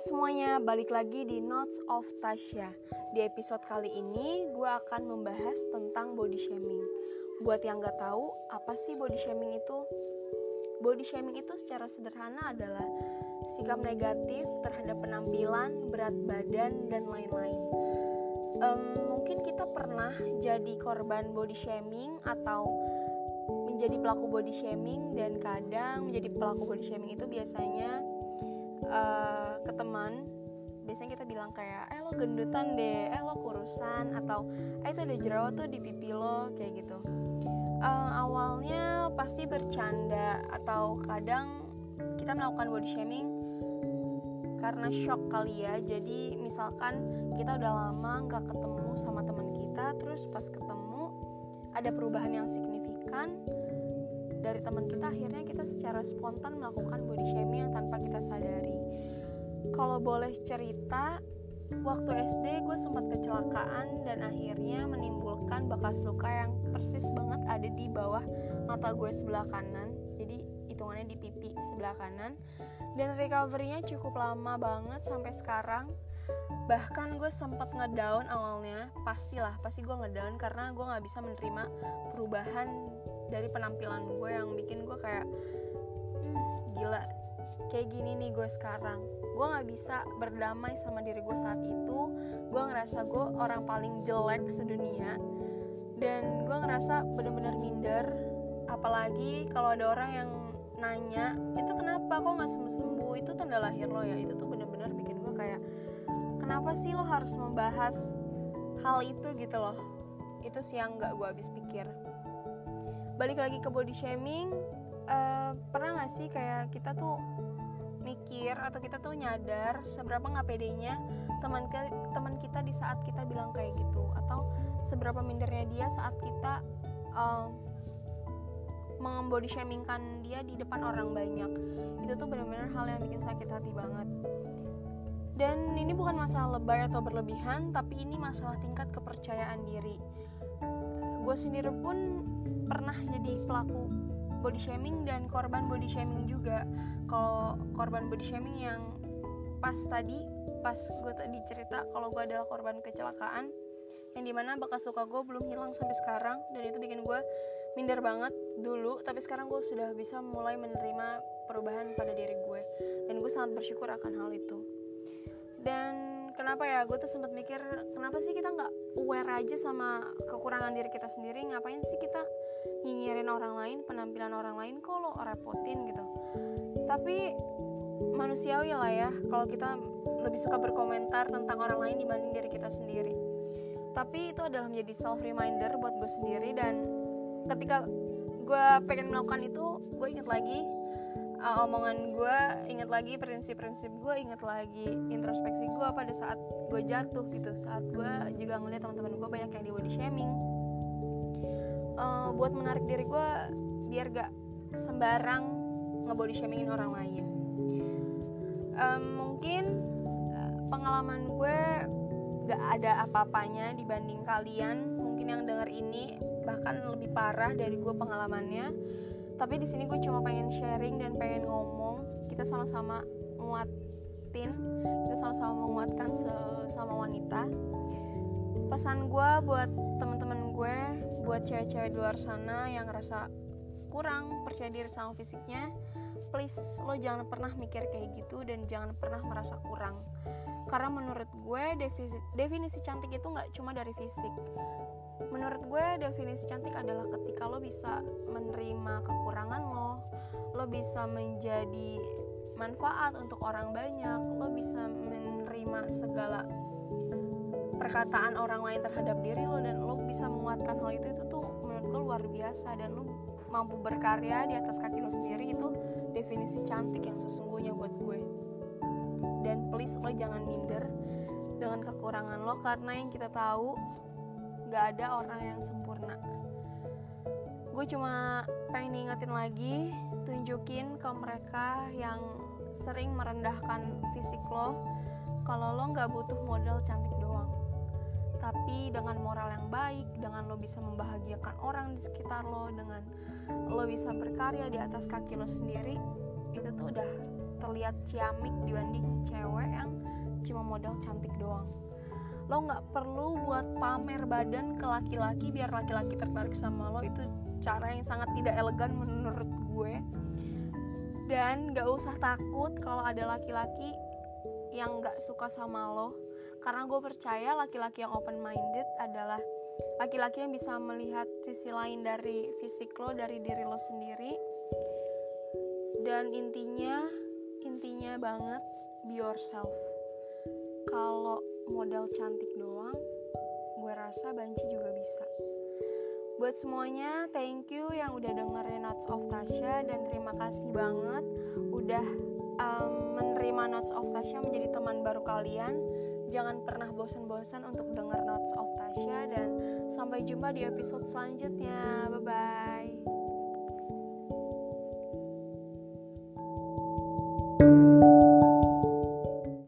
semuanya, balik lagi di Notes of Tasya. Di episode kali ini, gue akan membahas tentang body shaming. Buat yang gak tahu, apa sih body shaming itu? Body shaming itu secara sederhana adalah sikap negatif terhadap penampilan, berat badan, dan lain-lain. Um, mungkin kita pernah jadi korban body shaming atau menjadi pelaku body shaming dan kadang menjadi pelaku body shaming itu biasanya uh, ke teman biasanya kita bilang kayak eh lo gendutan deh eh lo kurusan atau eh itu ada jerawat tuh di pipi lo kayak gitu. Uh, awalnya pasti bercanda atau kadang kita melakukan body shaming karena shock kali ya. Jadi misalkan kita udah lama nggak ketemu sama teman kita terus pas ketemu ada perubahan yang signifikan dari teman kita akhirnya kita secara spontan melakukan body shaming yang tanpa kita sadari. Kalau boleh cerita waktu SD gue sempat kecelakaan dan akhirnya menimbulkan bekas luka yang persis banget ada di bawah mata gue sebelah kanan. Jadi hitungannya di pipi sebelah kanan. Dan recovery-nya cukup lama banget sampai sekarang. Bahkan gue sempat ngedown awalnya pastilah pasti gue ngedown karena gue nggak bisa menerima perubahan dari penampilan gue yang bikin gue kayak hmm, gila kayak gini nih gue sekarang. Gue nggak bisa berdamai sama diri gue saat itu. Gue ngerasa gue orang paling jelek sedunia. Dan gue ngerasa bener-bener minder. Apalagi kalau ada orang yang nanya itu kenapa? Kok nggak sembuh? Sembuh itu tanda lahir lo ya. Itu tuh bener-bener bikin gue kayak kenapa sih lo harus membahas hal itu? Gitu loh. Itu sih yang nggak gue habis pikir balik lagi ke body shaming uh, pernah gak sih kayak kita tuh mikir atau kita tuh nyadar seberapa nggak pedenya teman teman kita di saat kita bilang kayak gitu? Atau seberapa mindernya dia saat kita uh, membody shamingkan dia di depan orang banyak? Itu tuh benar-benar hal yang bikin sakit hati banget. Dan ini bukan masalah lebay atau berlebihan tapi ini masalah tingkat kepercayaan diri gue sendiri pun pernah jadi pelaku body shaming dan korban body shaming juga. Kalau korban body shaming yang pas tadi pas gue tadi cerita kalau gue adalah korban kecelakaan yang di mana bekas luka gue belum hilang sampai sekarang dan itu bikin gue minder banget dulu tapi sekarang gue sudah bisa mulai menerima perubahan pada diri gue dan gue sangat bersyukur akan hal itu kenapa ya? Gue tuh sempat mikir kenapa sih kita nggak aware aja sama kekurangan diri kita sendiri? Ngapain sih kita nyinyirin orang lain penampilan orang lain kok lo repotin gitu? Tapi manusiawi lah ya kalau kita lebih suka berkomentar tentang orang lain dibanding diri kita sendiri. Tapi itu adalah menjadi self reminder buat gue sendiri dan ketika gue pengen melakukan itu gue inget lagi uh, omongan gue inget lagi prinsip-prinsip gue inget lagi introspeksi gue pada saat gue jatuh gitu. Saat gue juga ngeliat teman-teman gue banyak yang di body shaming. Uh, buat menarik diri gue biar gak sembarang ngebody shamingin orang lain. Um, mungkin uh, pengalaman gue gak ada apa-apanya dibanding kalian. Mungkin yang denger ini bahkan lebih parah dari gue pengalamannya tapi di sini gue cuma pengen sharing dan pengen ngomong. Kita sama-sama nguatin. Kita sama-sama menguatkan sesama wanita. Pesan gue buat teman-teman gue buat cewek-cewek di luar sana yang ngerasa kurang percaya diri sama fisiknya please lo jangan pernah mikir kayak gitu dan jangan pernah merasa kurang. Karena menurut gue definisi cantik itu nggak cuma dari fisik menurut gue definisi cantik adalah ketika lo bisa menerima kekurangan lo lo bisa menjadi manfaat untuk orang banyak lo bisa menerima segala perkataan orang lain terhadap diri lo dan lo bisa menguatkan hal itu itu tuh menurut gue luar biasa dan lo mampu berkarya di atas kaki lo sendiri itu definisi cantik yang sesungguhnya buat gue. Dan please lo jangan minder dengan kekurangan lo karena yang kita tahu gak ada orang yang sempurna. Gue cuma pengen ngingetin lagi tunjukin ke mereka yang sering merendahkan fisik lo kalau lo nggak butuh modal cantik doang. Tapi dengan moral yang baik dengan lo bisa membahagiakan orang di sekitar lo dengan lo bisa berkarya di atas kaki lo sendiri itu tuh udah terlihat ciamik dibanding cewek yang cuma modal cantik doang lo nggak perlu buat pamer badan ke laki-laki biar laki-laki tertarik sama lo. Itu cara yang sangat tidak elegan menurut gue. Dan gak usah takut kalau ada laki-laki yang gak suka sama lo. Karena gue percaya laki-laki yang open minded adalah laki-laki yang bisa melihat sisi lain dari fisik lo dari diri lo sendiri. Dan intinya intinya banget be yourself. Kalau modal cantik doang gue rasa banci juga bisa. Buat semuanya thank you yang udah dengerin Notes of Tasha dan terima kasih banget udah um, menerima Notes of Tasha menjadi teman baru kalian. Jangan pernah bosan-bosan untuk denger Notes of Tasha dan sampai jumpa di episode selanjutnya. Bye bye